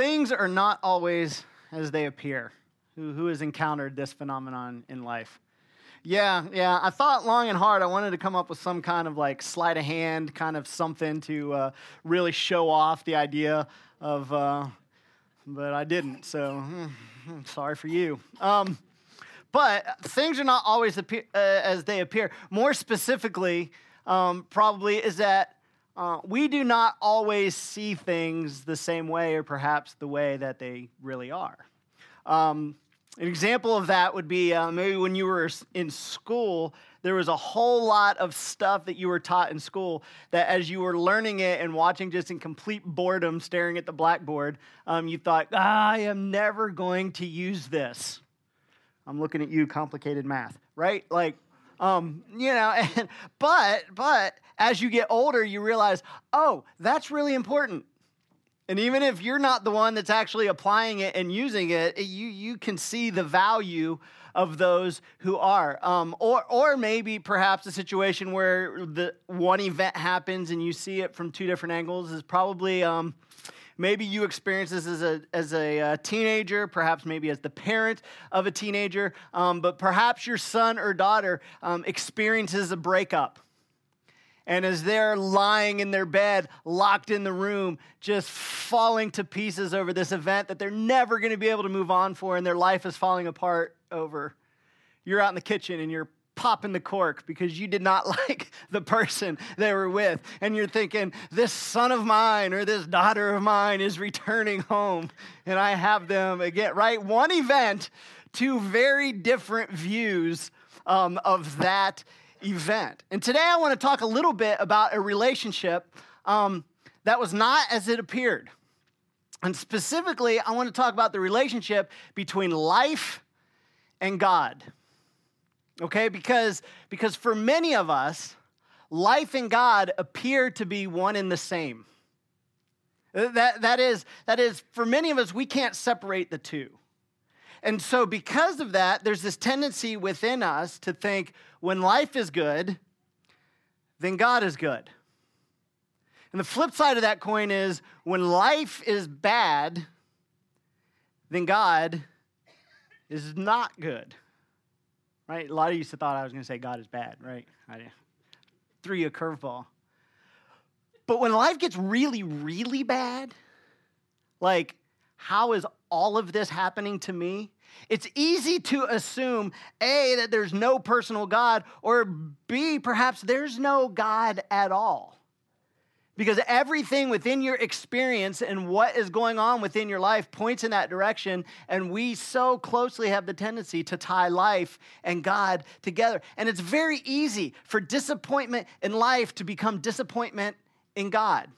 things are not always as they appear. Who, who has encountered this phenomenon in life? Yeah, yeah. I thought long and hard. I wanted to come up with some kind of like sleight of hand, kind of something to uh, really show off the idea of, uh, but I didn't. So mm, sorry for you. Um, but things are not always appear, uh, as they appear. More specifically, um, probably is that uh, we do not always see things the same way, or perhaps the way that they really are. Um, an example of that would be uh, maybe when you were in school, there was a whole lot of stuff that you were taught in school that as you were learning it and watching just in complete boredom, staring at the blackboard, um, you thought, I am never going to use this. I'm looking at you, complicated math, right? Like, um, you know, and, but, but as you get older, you realize, oh, that's really important. And even if you're not the one that's actually applying it and using it, you, you can see the value of those who are. Um, or, or maybe perhaps a situation where the one event happens and you see it from two different angles is probably um, maybe you experience this as a, as a uh, teenager, perhaps maybe as the parent of a teenager, um, but perhaps your son or daughter um, experiences a breakup and as they're lying in their bed, locked in the room, just falling to pieces over this event that they're never going to be able to move on for, and their life is falling apart over, you're out in the kitchen and you're popping the cork because you did not like the person they were with. And you're thinking, this son of mine or this daughter of mine is returning home, and I have them again, right? One event, two very different views um, of that event. And today I want to talk a little bit about a relationship um, that was not as it appeared. And specifically, I want to talk about the relationship between life and God. Okay, because, because for many of us, life and God appear to be one and the same. That, that, is, that is, for many of us, we can't separate the two. And so, because of that, there's this tendency within us to think when life is good, then God is good. And the flip side of that coin is when life is bad, then God is not good. Right? A lot of you thought I was going to say God is bad, right? I threw you a curveball. But when life gets really, really bad, like how is all of this happening to me? It's easy to assume A, that there's no personal God, or B, perhaps there's no God at all. Because everything within your experience and what is going on within your life points in that direction, and we so closely have the tendency to tie life and God together. And it's very easy for disappointment in life to become disappointment in God.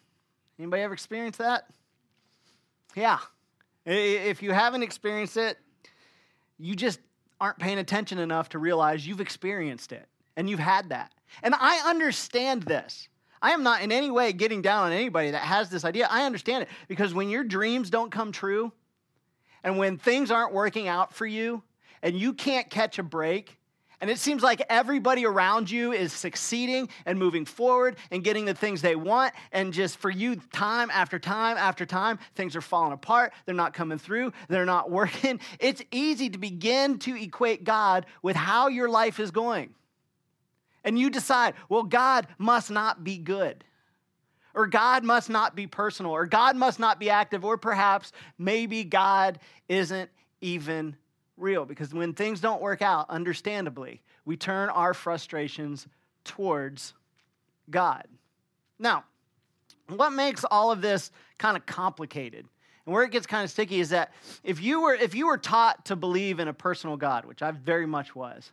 Anybody ever experienced that? Yeah. If you haven't experienced it, you just aren't paying attention enough to realize you've experienced it and you've had that. And I understand this. I am not in any way getting down on anybody that has this idea. I understand it because when your dreams don't come true and when things aren't working out for you and you can't catch a break and it seems like everybody around you is succeeding and moving forward and getting the things they want. And just for you, time after time after time, things are falling apart. They're not coming through. They're not working. It's easy to begin to equate God with how your life is going. And you decide, well, God must not be good or God must not be personal, or God must not be active, or perhaps maybe God isn't even real because when things don't work out, understandably, we turn our frustrations towards God. Now, what makes all of this kind of complicated and where it gets kind of sticky is that if you were if you were taught to believe in a personal God, which I very much was,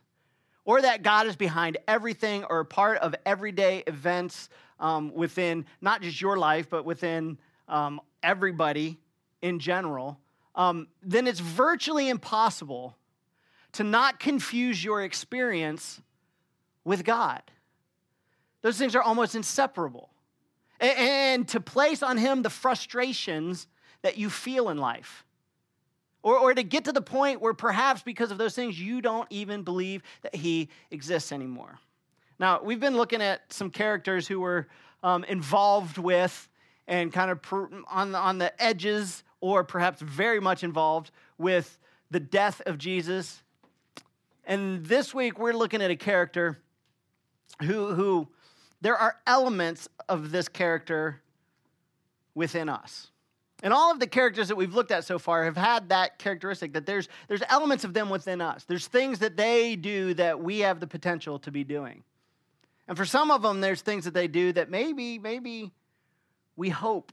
or that God is behind everything or a part of everyday events um, within not just your life, but within um, everybody in general, um, then it's virtually impossible to not confuse your experience with God. Those things are almost inseparable. And, and to place on Him the frustrations that you feel in life. Or, or to get to the point where perhaps because of those things, you don't even believe that He exists anymore. Now, we've been looking at some characters who were um, involved with and kind of on, on the edges or perhaps very much involved with the death of Jesus. And this week we're looking at a character who, who there are elements of this character within us. And all of the characters that we've looked at so far have had that characteristic that there's, there's elements of them within us. There's things that they do that we have the potential to be doing. And for some of them, there's things that they do that maybe, maybe we hope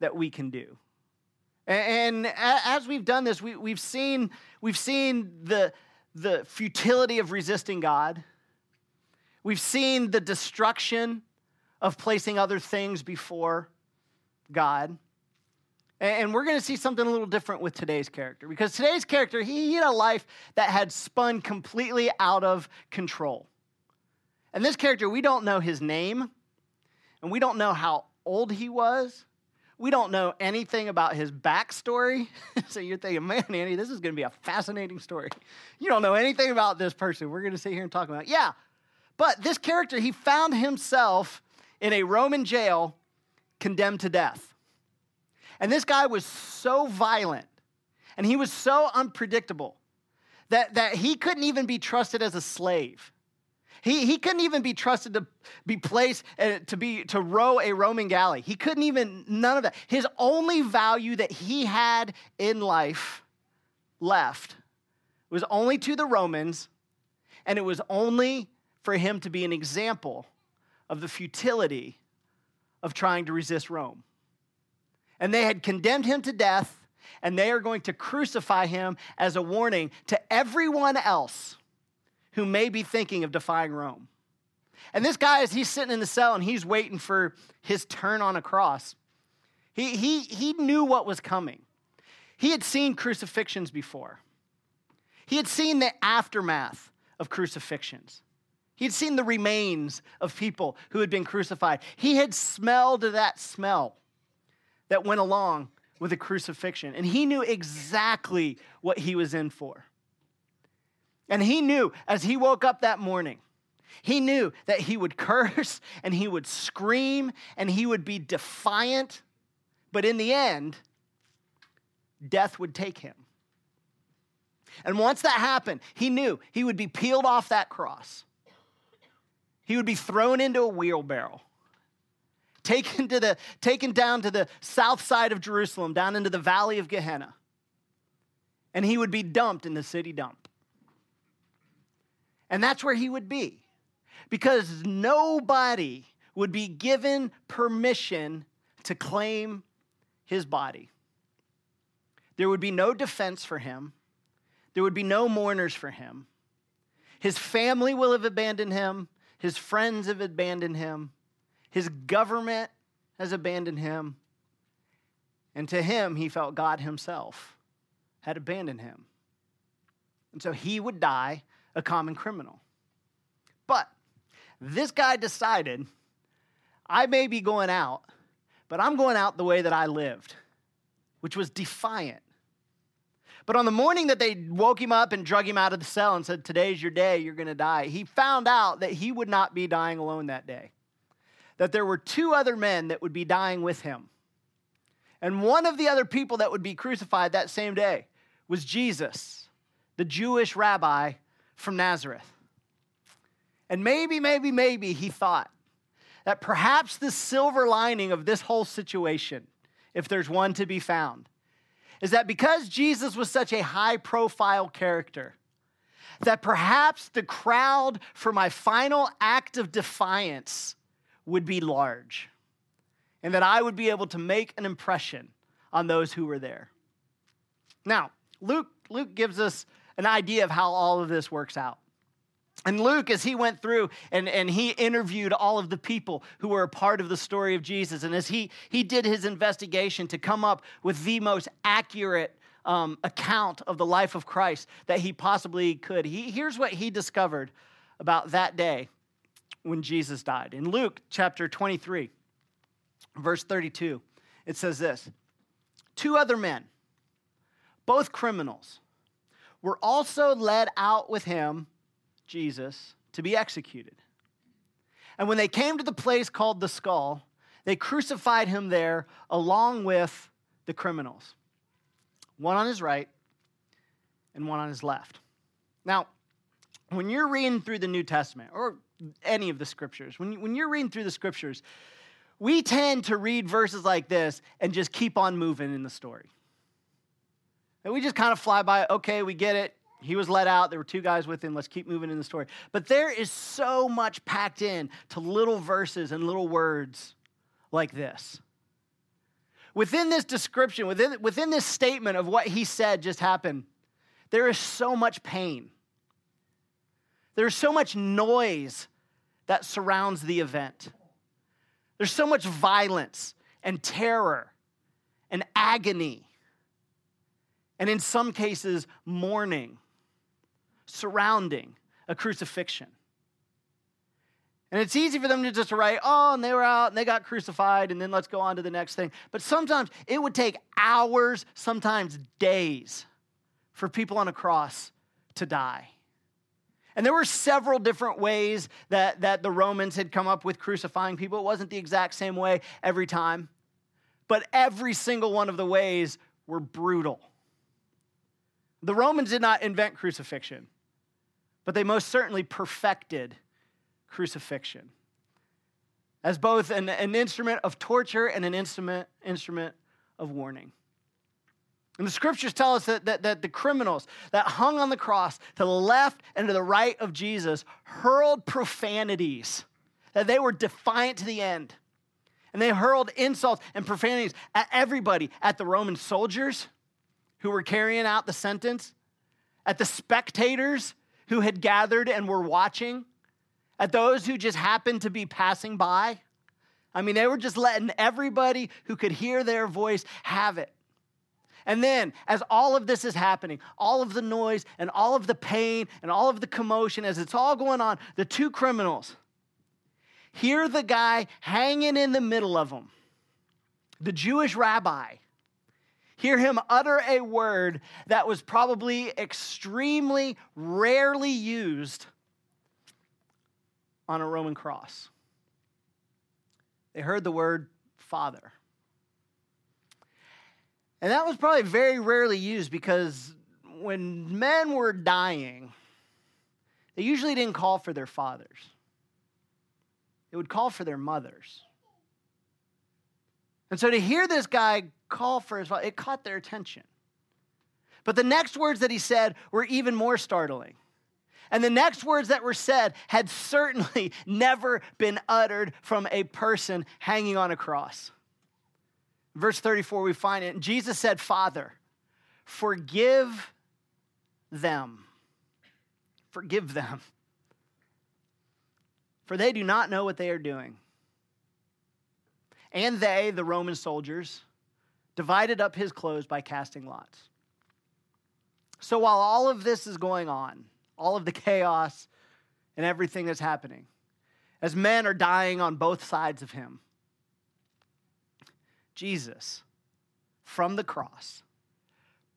that we can do. And, as we've done this, we, we've seen, we've seen the, the futility of resisting God. We've seen the destruction of placing other things before God. And we're going to see something a little different with today's character because today's character, he had a life that had spun completely out of control. And this character, we don't know his name, and we don't know how old he was. We don't know anything about his backstory. so you're thinking, man, Andy, this is going to be a fascinating story. You don't know anything about this person. We're going to sit here and talk about it. Yeah. But this character, he found himself in a Roman jail condemned to death. And this guy was so violent and he was so unpredictable that, that he couldn't even be trusted as a slave. He, he couldn't even be trusted to be placed uh, to be to row a Roman galley. He couldn't even none of that. His only value that he had in life left was only to the Romans, and it was only for him to be an example of the futility of trying to resist Rome and they had condemned him to death, and they are going to crucify him as a warning to everyone else who may be thinking of defying Rome. And this guy, as he's sitting in the cell and he's waiting for his turn on a cross, he, he, he knew what was coming. He had seen crucifixions before, he had seen the aftermath of crucifixions. He had seen the remains of people who had been crucified. He had smelled that smell that went along with the crucifixion. And he knew exactly what he was in for. And he knew as he woke up that morning, he knew that he would curse and he would scream and he would be defiant. But in the end, death would take him. And once that happened, he knew he would be peeled off that cross. He would be thrown into a wheelbarrow taken, to the, taken down to the south side of Jerusalem, down into the valley of Gehenna. And he would be dumped in the city dump. And that's where he would be. Because nobody would be given permission to claim his body. There would be no defense for him. There would be no mourners for him. His family will have abandoned him. His friends have abandoned him. His government has abandoned him. And to him, he felt God himself had abandoned him. And so he would die a common criminal. But this guy decided I may be going out, but I'm going out the way that I lived, which was defiant. But on the morning that they woke him up and drug him out of the cell and said, Today's your day, you're to die, he found out that he would not be dying alone that day that there were two other men that would be dying with him. And one of the other people that would be crucified that same day was Jesus, the Jewish rabbi from Nazareth. And maybe, maybe, maybe he thought that perhaps the silver lining of this whole situation, if there's one to be found, is that because Jesus was such a high profile character, that perhaps the crowd for my final act of defiance would be large and that I would be able to make an impression on those who were there. Now, Luke, Luke gives us an idea of how all of this works out. And Luke, as he went through and, and he interviewed all of the people who were a part of the story of Jesus, and as he, he did his investigation to come up with the most accurate um, account of the life of Christ that he possibly could, he, here's what he discovered about that day when Jesus died. In Luke chapter 23, verse 32, it says this Two other men, both criminals, were also led out with him, Jesus, to be executed. And when they came to the place called the skull, they crucified him there along with the criminals one on his right and one on his left. Now, when you're reading through the New Testament or any of the scriptures, when, when you're reading through the scriptures, we tend to read verses like this and just keep on moving in the story. And we just kind of fly by, okay, we get it. He was let out. There were two guys with him. Let's keep moving in the story. But there is so much packed in to little verses and little words like this. Within this description, within, within this statement of what he said just happened, there is so much pain. There's so much noise that surrounds the event. There's so much violence and terror and agony, and in some cases, mourning surrounding a crucifixion. And it's easy for them to just write, oh, and they were out and they got crucified, and then let's go on to the next thing. But sometimes it would take hours, sometimes days, for people on a cross to die. And there were several different ways that, that the Romans had come up with crucifying people. It wasn't the exact same way every time, but every single one of the ways were brutal. The Romans did not invent crucifixion, but they most certainly perfected crucifixion as both an, an instrument of torture and an instrument, instrument of warning. And the scriptures tell us that, that, that the criminals that hung on the cross to the left and to the right of Jesus hurled profanities, that they were defiant to the end. And they hurled insults and profanities at everybody, at the Roman soldiers who were carrying out the sentence, at the spectators who had gathered and were watching, at those who just happened to be passing by. I mean, they were just letting everybody who could hear their voice have it. And then, as all of this is happening, all of the noise and all of the pain and all of the commotion, as it's all going on, the two criminals hear the guy hanging in the middle of them, the Jewish rabbi, hear him utter a word that was probably extremely rarely used on a Roman cross. They heard the word Father. And that was probably very rarely used because when men were dying, they usually didn't call for their fathers, they would call for their mothers. And so to hear this guy call for his father, it caught their attention. But the next words that he said were even more startling. And the next words that were said had certainly never been uttered from a person hanging on a cross. Verse 34, we find it. Jesus said, Father, forgive them. Forgive them. For they do not know what they are doing. And they, the Roman soldiers, divided up his clothes by casting lots. So while all of this is going on, all of the chaos and everything that's happening, as men are dying on both sides of him, Jesus, from the cross,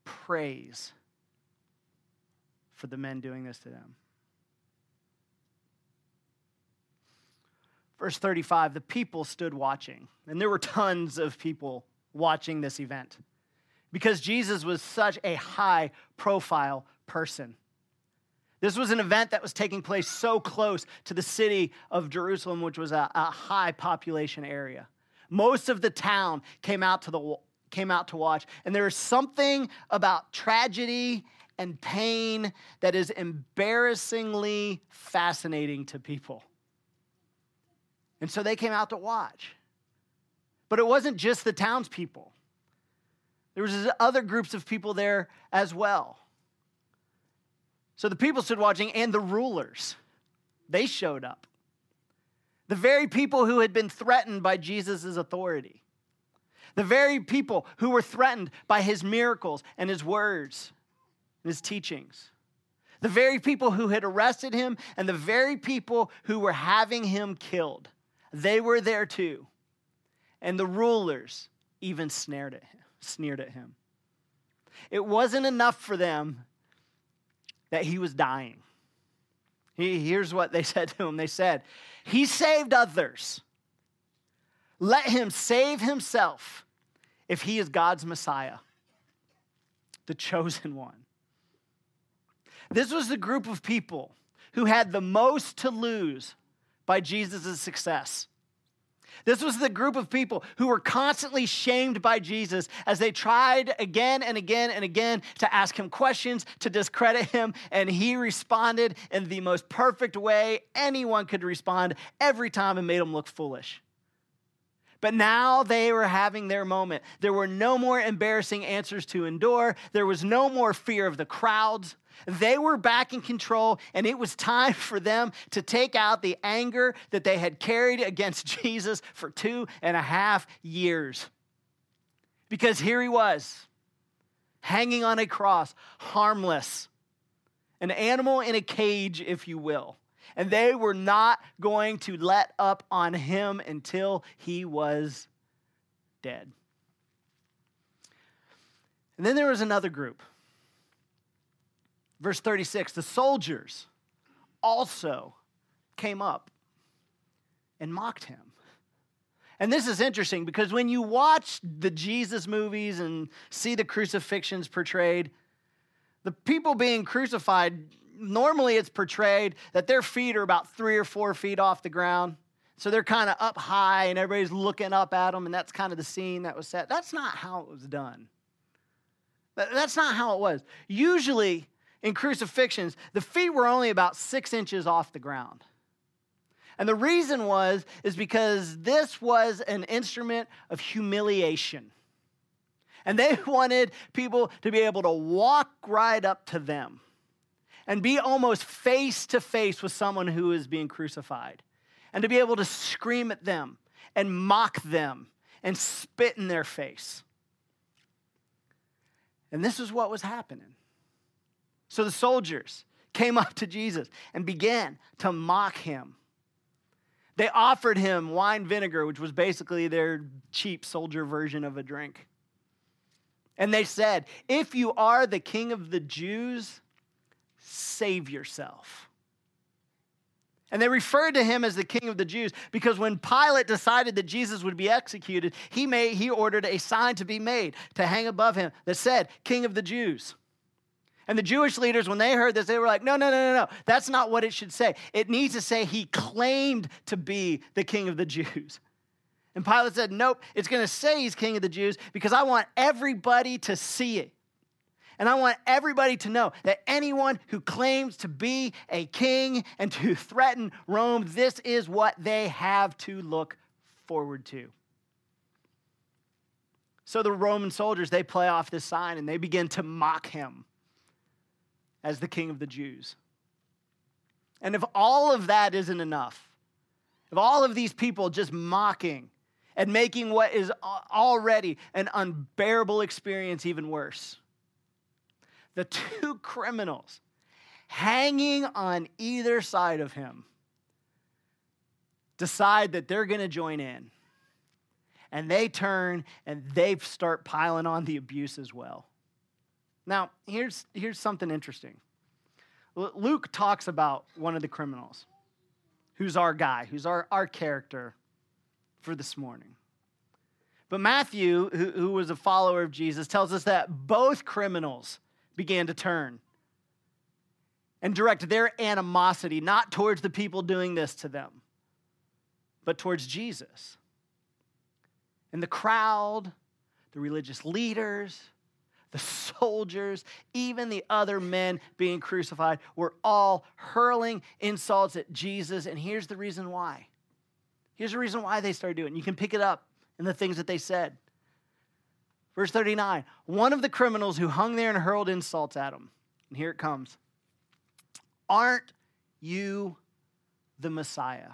prays for the men doing this to them. Verse 35 the people stood watching, and there were tons of people watching this event because Jesus was such a high profile person. This was an event that was taking place so close to the city of Jerusalem, which was a, a high population area. Most of the town came out to the came out to watch, and there is something about tragedy and pain that is embarrassingly fascinating to people. And so they came out to watch. But it wasn't just the townspeople. There was other groups of people there as well. So the people stood watching and the rulers. They showed up. The very people who had been threatened by Jesus' authority. The very people who were threatened by his miracles and his words and his teachings. The very people who had arrested him and the very people who were having him killed. They were there too. And the rulers even snared at him, sneered at him. It wasn't enough for them that he was dying. He, here's what they said to him they said, He saved others. Let him save himself if he is God's Messiah, the chosen one. This was the group of people who had the most to lose by Jesus' success. This was the group of people who were constantly shamed by Jesus as they tried again and again and again to ask him questions, to discredit him, and he responded in the most perfect way anyone could respond every time and made them look foolish. But now they were having their moment. There were no more embarrassing answers to endure. There was no more fear of the crowds. They were back in control, and it was time for them to take out the anger that they had carried against Jesus for two and a half years. Because here he was, hanging on a cross, harmless, an animal in a cage, if you will. And they were not going to let up on him until he was dead. And then there was another group Verse 36 the soldiers also came up and mocked him. And this is interesting because when you watch the Jesus movies and see the crucifixions portrayed, the people being crucified, normally it's portrayed that their feet are about three or four feet off the ground. So they're kind of up high and everybody's looking up at them, and that's kind of the scene that was set. That's not how it was done. That's not how it was. Usually, in crucifixions, the feet were only about six inches off the ground. And the reason was, is because this was an instrument of humiliation. And they wanted people to be able to walk right up to them and be almost face to face with someone who is being crucified and to be able to scream at them and mock them and spit in their face. And this is what was happening. So the soldiers came up to Jesus and began to mock him. They offered him wine vinegar, which was basically their cheap soldier version of a drink. And they said, If you are the king of the Jews, save yourself. And they referred to him as the king of the Jews because when Pilate decided that Jesus would be executed, he, made, he ordered a sign to be made to hang above him that said, King of the Jews. And the Jewish leaders, when they heard this, they were like, no, no, no, no, no. That's not what it should say. It needs to say he claimed to be the king of the Jews. And Pilate said, nope, it's going to say he's king of the Jews because I want everybody to see it. And I want everybody to know that anyone who claims to be a king and to threaten Rome, this is what they have to look forward to. So the Roman soldiers, they play off this sign and they begin to mock him as the king of the Jews. And if all of that isn't enough, if all of these people just mocking and making what is already an unbearable experience even worse, the two criminals hanging on either side of him decide that they're going to join in. And they turn and they start piling on the abuse as well. Now, here's, here's something interesting. Luke talks about one of the criminals, who's our guy, who's our, our character for this morning. But Matthew, who, who was a follower of Jesus, tells us that both criminals began to turn and direct their animosity not towards the people doing this to them, but towards Jesus. And the crowd, the religious leaders, the soldiers, even the other men being crucified were all hurling insults at Jesus. And here's the reason why. Here's the reason why they started doing it. You can pick it up in the things that they said. Verse 39 one of the criminals who hung there and hurled insults at him, and here it comes Aren't you the Messiah?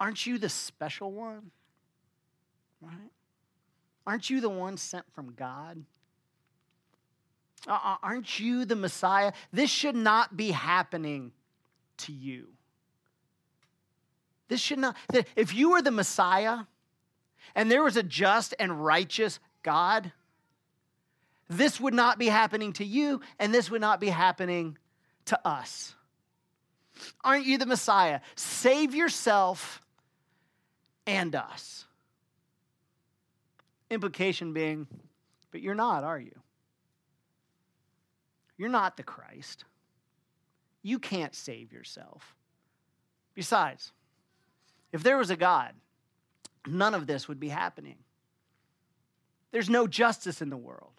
Aren't you the special one? Right? Aren't you the one sent from God? Uh, aren't you the Messiah? This should not be happening to you. This should not, if you were the Messiah and there was a just and righteous God, this would not be happening to you and this would not be happening to us. Aren't you the Messiah? Save yourself and us. Implication being, but you're not, are you? You're not the Christ. You can't save yourself. Besides, if there was a God, none of this would be happening. There's no justice in the world.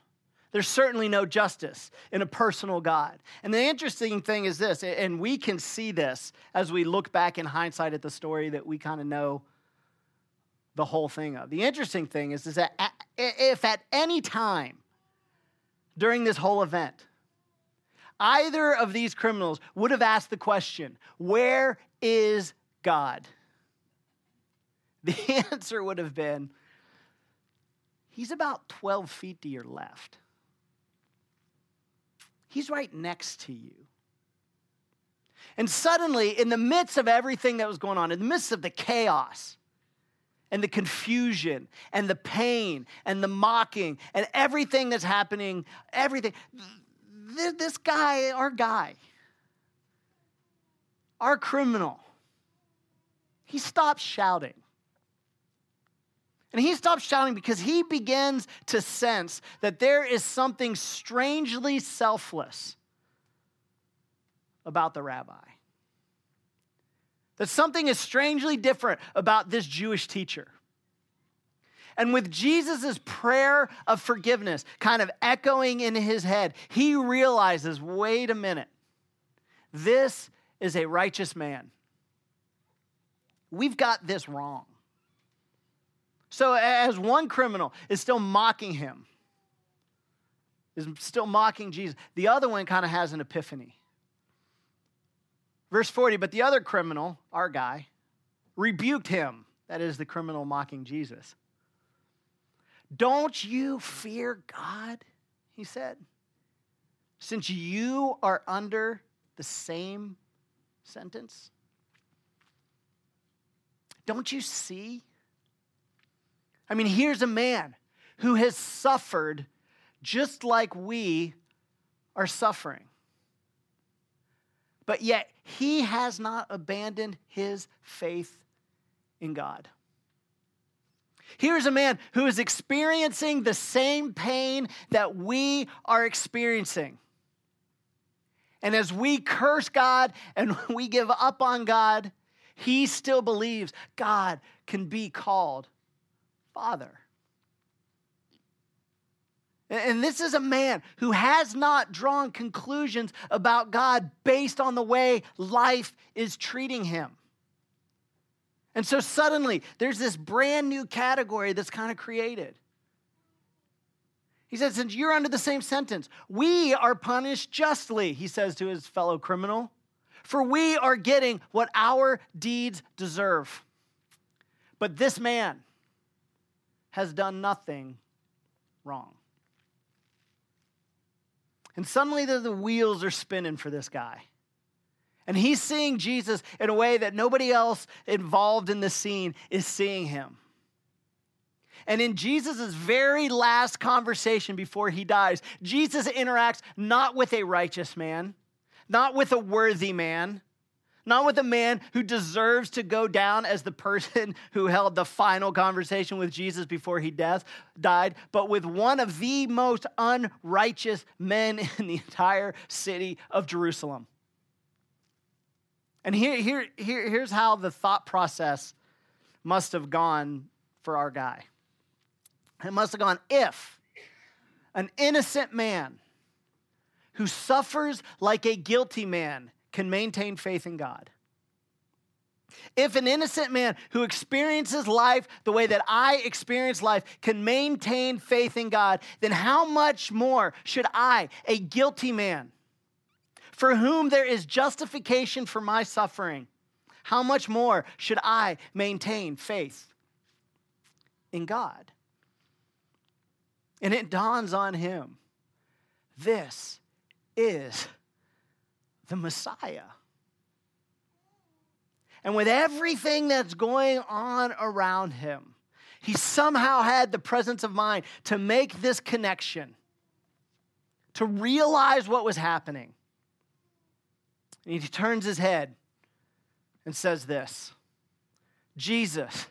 There's certainly no justice in a personal God. And the interesting thing is this, and we can see this as we look back in hindsight at the story that we kind of know the whole thing of. The interesting thing is, is that if at any time during this whole event, either of these criminals would have asked the question, Where is God? The answer would have been, He's about 12 feet to your left. He's right next to you. And suddenly, in the midst of everything that was going on, in the midst of the chaos and the confusion and the pain and the mocking and everything that's happening, everything, this guy, our guy, our criminal, he stops shouting. And he stops shouting because he begins to sense that there is something strangely selfless about the rabbi. That something is strangely different about this Jewish teacher. And with Jesus' prayer of forgiveness kind of echoing in his head, he realizes wait a minute, this is a righteous man. We've got this wrong. So, as one criminal is still mocking him, is still mocking Jesus, the other one kind of has an epiphany. Verse 40, but the other criminal, our guy, rebuked him. That is the criminal mocking Jesus. Don't you fear God? He said, since you are under the same sentence. Don't you see I mean, here's a man who has suffered just like we are suffering. But yet, he has not abandoned his faith in God. Here's a man who is experiencing the same pain that we are experiencing. And as we curse God and we give up on God, he still believes God can be called Father. And this is a man who has not drawn conclusions about God based on the way life is treating him. And so suddenly there's this brand new category that's kind of created. He says, Since you're under the same sentence, we are punished justly, he says to his fellow criminal, for we are getting what our deeds deserve. But this man, has done nothing wrong. And suddenly the wheels are spinning for this guy. And he's seeing Jesus in a way that nobody else involved in the scene is seeing him. And in Jesus' very last conversation before he dies, Jesus interacts not with a righteous man, not with a worthy man, not with a man who deserves to go down as the person who held the final conversation with Jesus before he death, died, but with one of the most unrighteous men in the entire city of Jerusalem. And here, here, here, here's how the thought process must have gone for our guy. It must have gone if an innocent man who suffers like a guilty man can maintain faith in God. If an innocent man who experiences life the way that I experience life can maintain faith in God, then how much more should I, a guilty man, for whom there is justification for my suffering, how much more should I maintain faith in God? And it dawns on him this is the Messiah. And with everything that's going on around him, he somehow had the presence of mind to make this connection, to realize what was happening. And he turns his head and says this Jesus,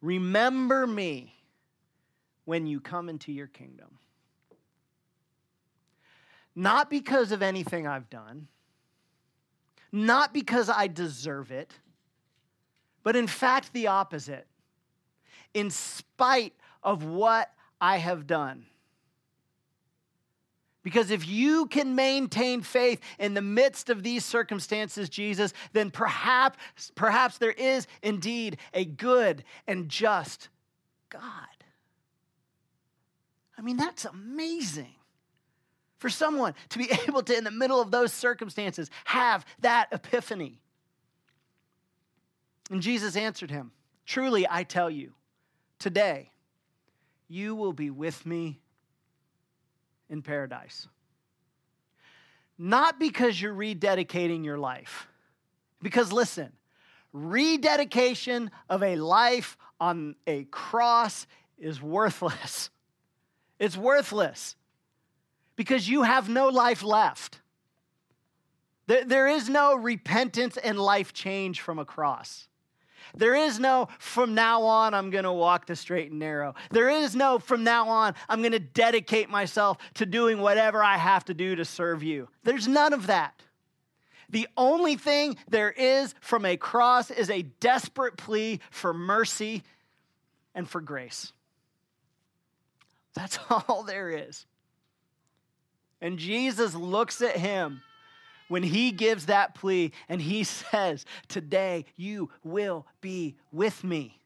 remember me when you come into your kingdom. Not because of anything I've done, not because I deserve it, but in fact, the opposite. In spite of what I have done. Because if you can maintain faith in the midst of these circumstances, Jesus, then perhaps, perhaps there is indeed a good and just God. I mean, that's amazing. For someone to be able to, in the middle of those circumstances, have that epiphany. And Jesus answered him Truly, I tell you, today you will be with me in paradise. Not because you're rededicating your life. Because listen, rededication of a life on a cross is worthless. It's worthless because you have no life left. There is no repentance and life change from a cross. There is no, from now on, I'm going to walk the straight and narrow. There is no, from now on, I'm going to dedicate myself to doing whatever I have to do to serve you. There's none of that. The only thing there is from a cross is a desperate plea for mercy and for grace. That's all there is. And Jesus looks at him when he gives that plea and he says, Today you will be with me.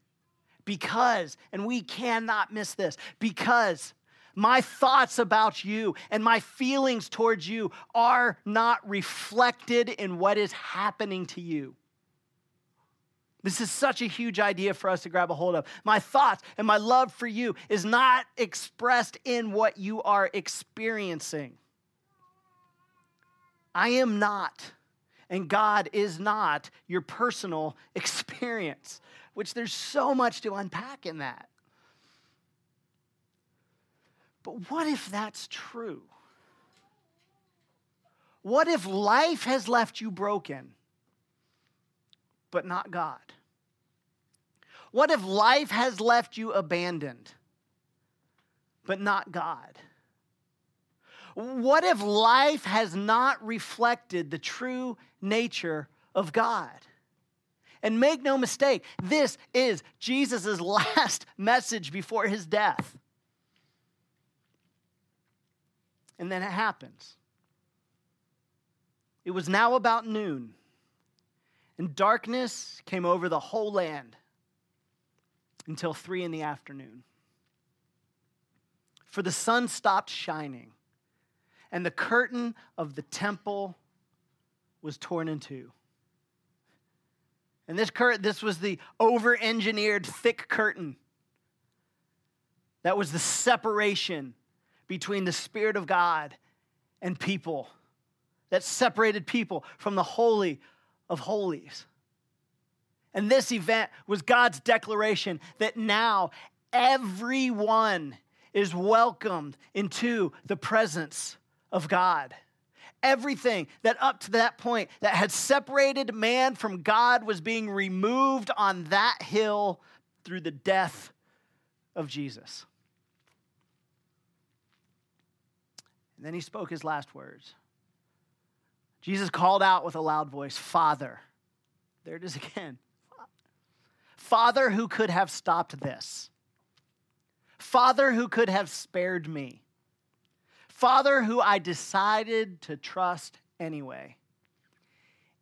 Because, and we cannot miss this, because my thoughts about you and my feelings towards you are not reflected in what is happening to you. This is such a huge idea for us to grab a hold of. My thoughts and my love for you is not expressed in what you are experiencing. I am not, and God is not your personal experience, which there's so much to unpack in that. But what if that's true? What if life has left you broken, but not God? What if life has left you abandoned, but not God? What if life has not reflected the true nature of God? And make no mistake, this is Jesus' last message before his death. And then it happens. It was now about noon, and darkness came over the whole land until three in the afternoon. For the sun stopped shining and the curtain of the temple was torn in two. And this curtain, this was the over engineered thick curtain. That was the separation between the Spirit of God and people, that separated people from the Holy of Holies. And this event was God's declaration that now everyone is welcomed into the presence of God. Everything that up to that point that had separated man from God was being removed on that hill through the death of Jesus. And then he spoke his last words. Jesus called out with a loud voice, Father. There it is again. Father, who could have stopped this? Father, who could have spared me? Father, who I decided to trust anyway,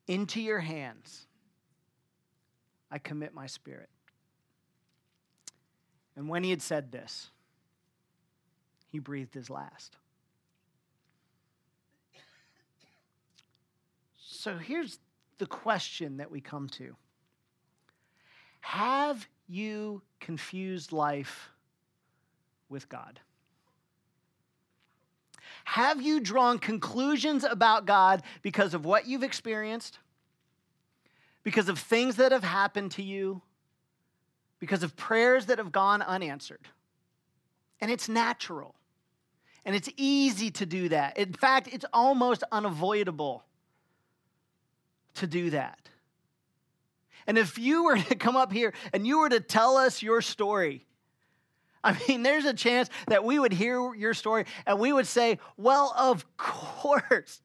into your hands I commit my spirit. And when he had said this, he breathed his last. So here's the question that we come to Have you confused life with God? Have you drawn conclusions about God because of what you've experienced? Because of things that have happened to you? Because of prayers that have gone unanswered? And it's natural. And it's easy to do that. In fact, it's almost unavoidable to do that. And if you were to come up here and you were to tell us your story, I mean, there's a chance that we would hear your story and we would say, Well, of course.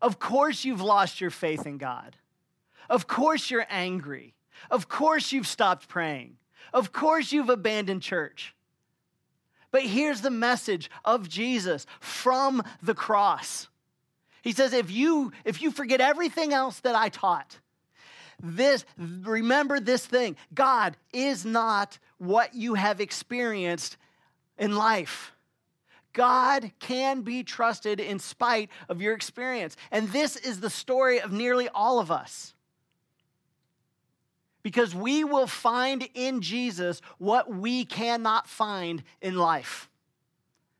Of course, you've lost your faith in God. Of course, you're angry. Of course, you've stopped praying. Of course, you've abandoned church. But here's the message of Jesus from the cross. He says, if you, if you forget everything else that I taught, this, remember this thing God is not what you have experienced in life. God can be trusted in spite of your experience. And this is the story of nearly all of us. Because we will find in Jesus what we cannot find in life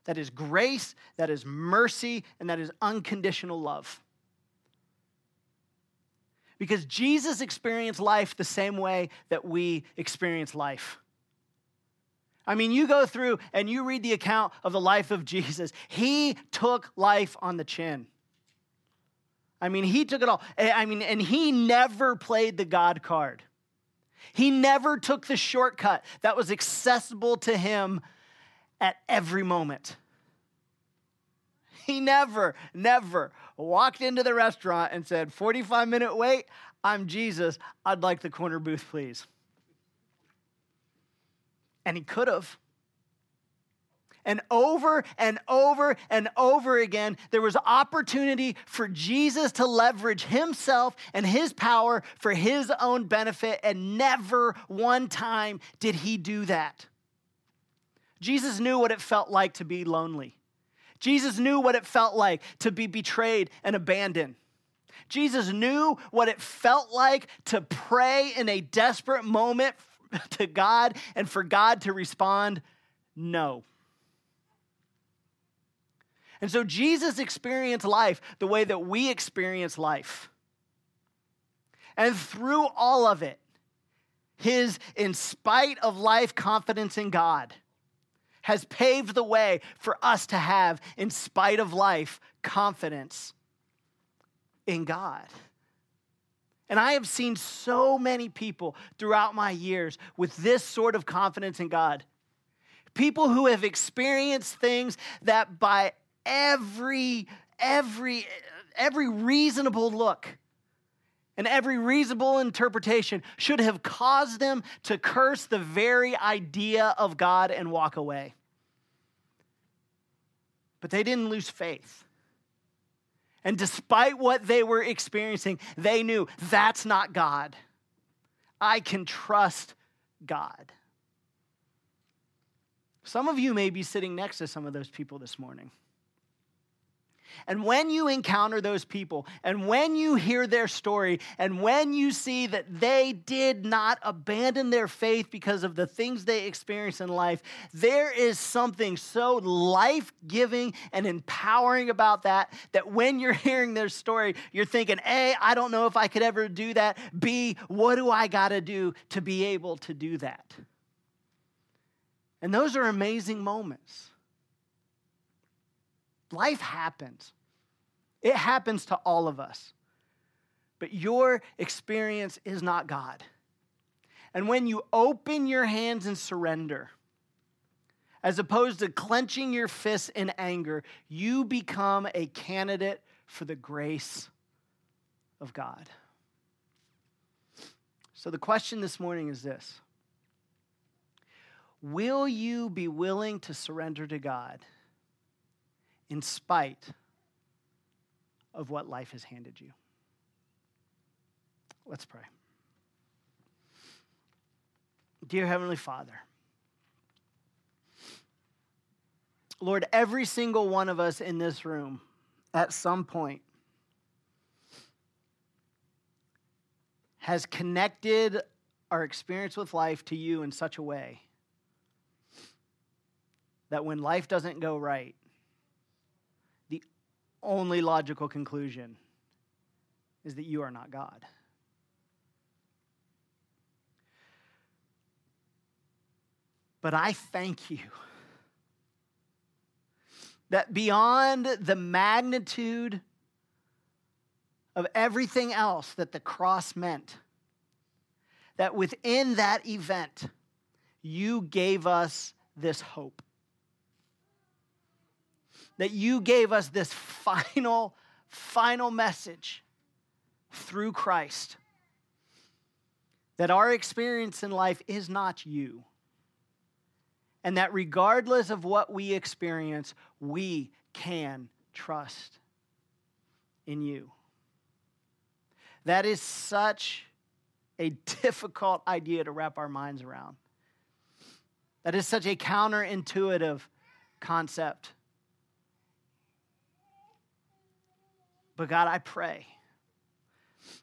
that is grace, that is mercy, and that is unconditional love. Because Jesus experienced life the same way that we experience life. I mean, you go through and you read the account of the life of Jesus. He took life on the chin. I mean, he took it all. Eh, I mean, and he never played the God card. He never took the shortcut that was accessible to him at every moment. He never, never walked into the restaurant and said, 45 minute wait, I'm Jesus. I'd like the corner booth, please. And he could have. And over and over and over again, there was opportunity for Jesus to leverage himself and his power for his own benefit, and never one time did he do that. Jesus knew what it felt like to be lonely. Jesus knew what it felt like to be betrayed and abandoned. Jesus knew what it felt like to pray in a desperate moment to God and for God to respond, no. And so Jesus experienced life the way that we experience life. And through all of it, his, in spite of life, confidence in God has paved the way for us to have, in spite of life, confidence in God. And I have seen so many people throughout my years with this sort of confidence in God. People who have experienced things that by every every every reasonable look and every reasonable interpretation should have caused them to curse the very idea of God and walk away. But they didn't lose faith. And despite what they were experiencing, they knew that's not God. I can trust God. Some of you may be sitting next to some of those people this morning. And when you encounter those people, and when you hear their story, and when you see that they did not abandon their faith because of the things they experienced in life, there is something so life giving and empowering about that. That when you're hearing their story, you're thinking, A, I don't know if I could ever do that. B, what do I got to do to be able to do that? And those are amazing moments. Life happens, it happens to all of us. But your experience is not God. And when you open your hands and surrender, as opposed to clenching your fists in anger, you become a candidate for the grace of God. So the question this morning is this Will you be willing to surrender to God? In spite of what life has handed you. Let's pray. Dear Heavenly Father, Lord, every single one of us in this room at some point has connected our experience with life to you in such a way that when life doesn't go right, only logical conclusion is that you are not God. But I thank you that beyond the magnitude of everything else that the cross meant, that within that event, you gave us this hope. That you gave us this final, final message through Christ. That our experience in life is not you. And that regardless of what we experience, we can trust in you. That is such a difficult idea to wrap our minds around. That is such a counterintuitive concept. But God, I pray.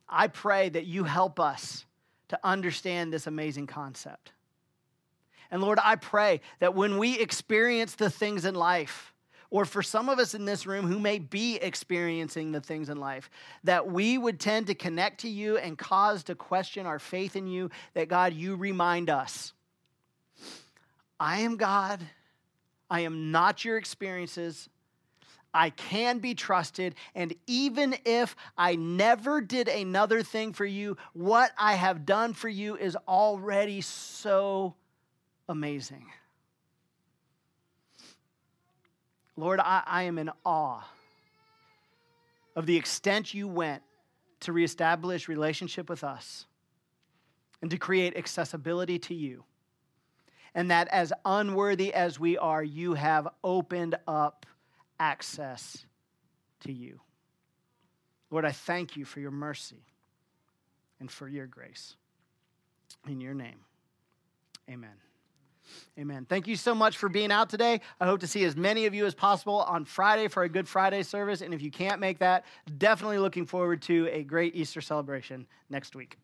I pray that you help us to understand this amazing concept. And Lord, I pray that when we experience the things in life, or for some of us in this room who may be experiencing the things in life, that we would tend to connect to you and cause to question our faith in you, that God, you remind us I am God, I am not your experiences. I can be trusted. And even if I never did another thing for you, what I have done for you is already so amazing. Lord, I, I am in awe of the extent you went to reestablish relationship with us and to create accessibility to you. And that as unworthy as we are, you have opened up access to you. Lord, I thank you for your mercy and for your grace. In your name, amen. Amen. Thank you so much for being out today. I hope to see as many of you as possible on Friday for a Good Friday service. And if you can't make that, definitely looking forward to a great Easter celebration next week.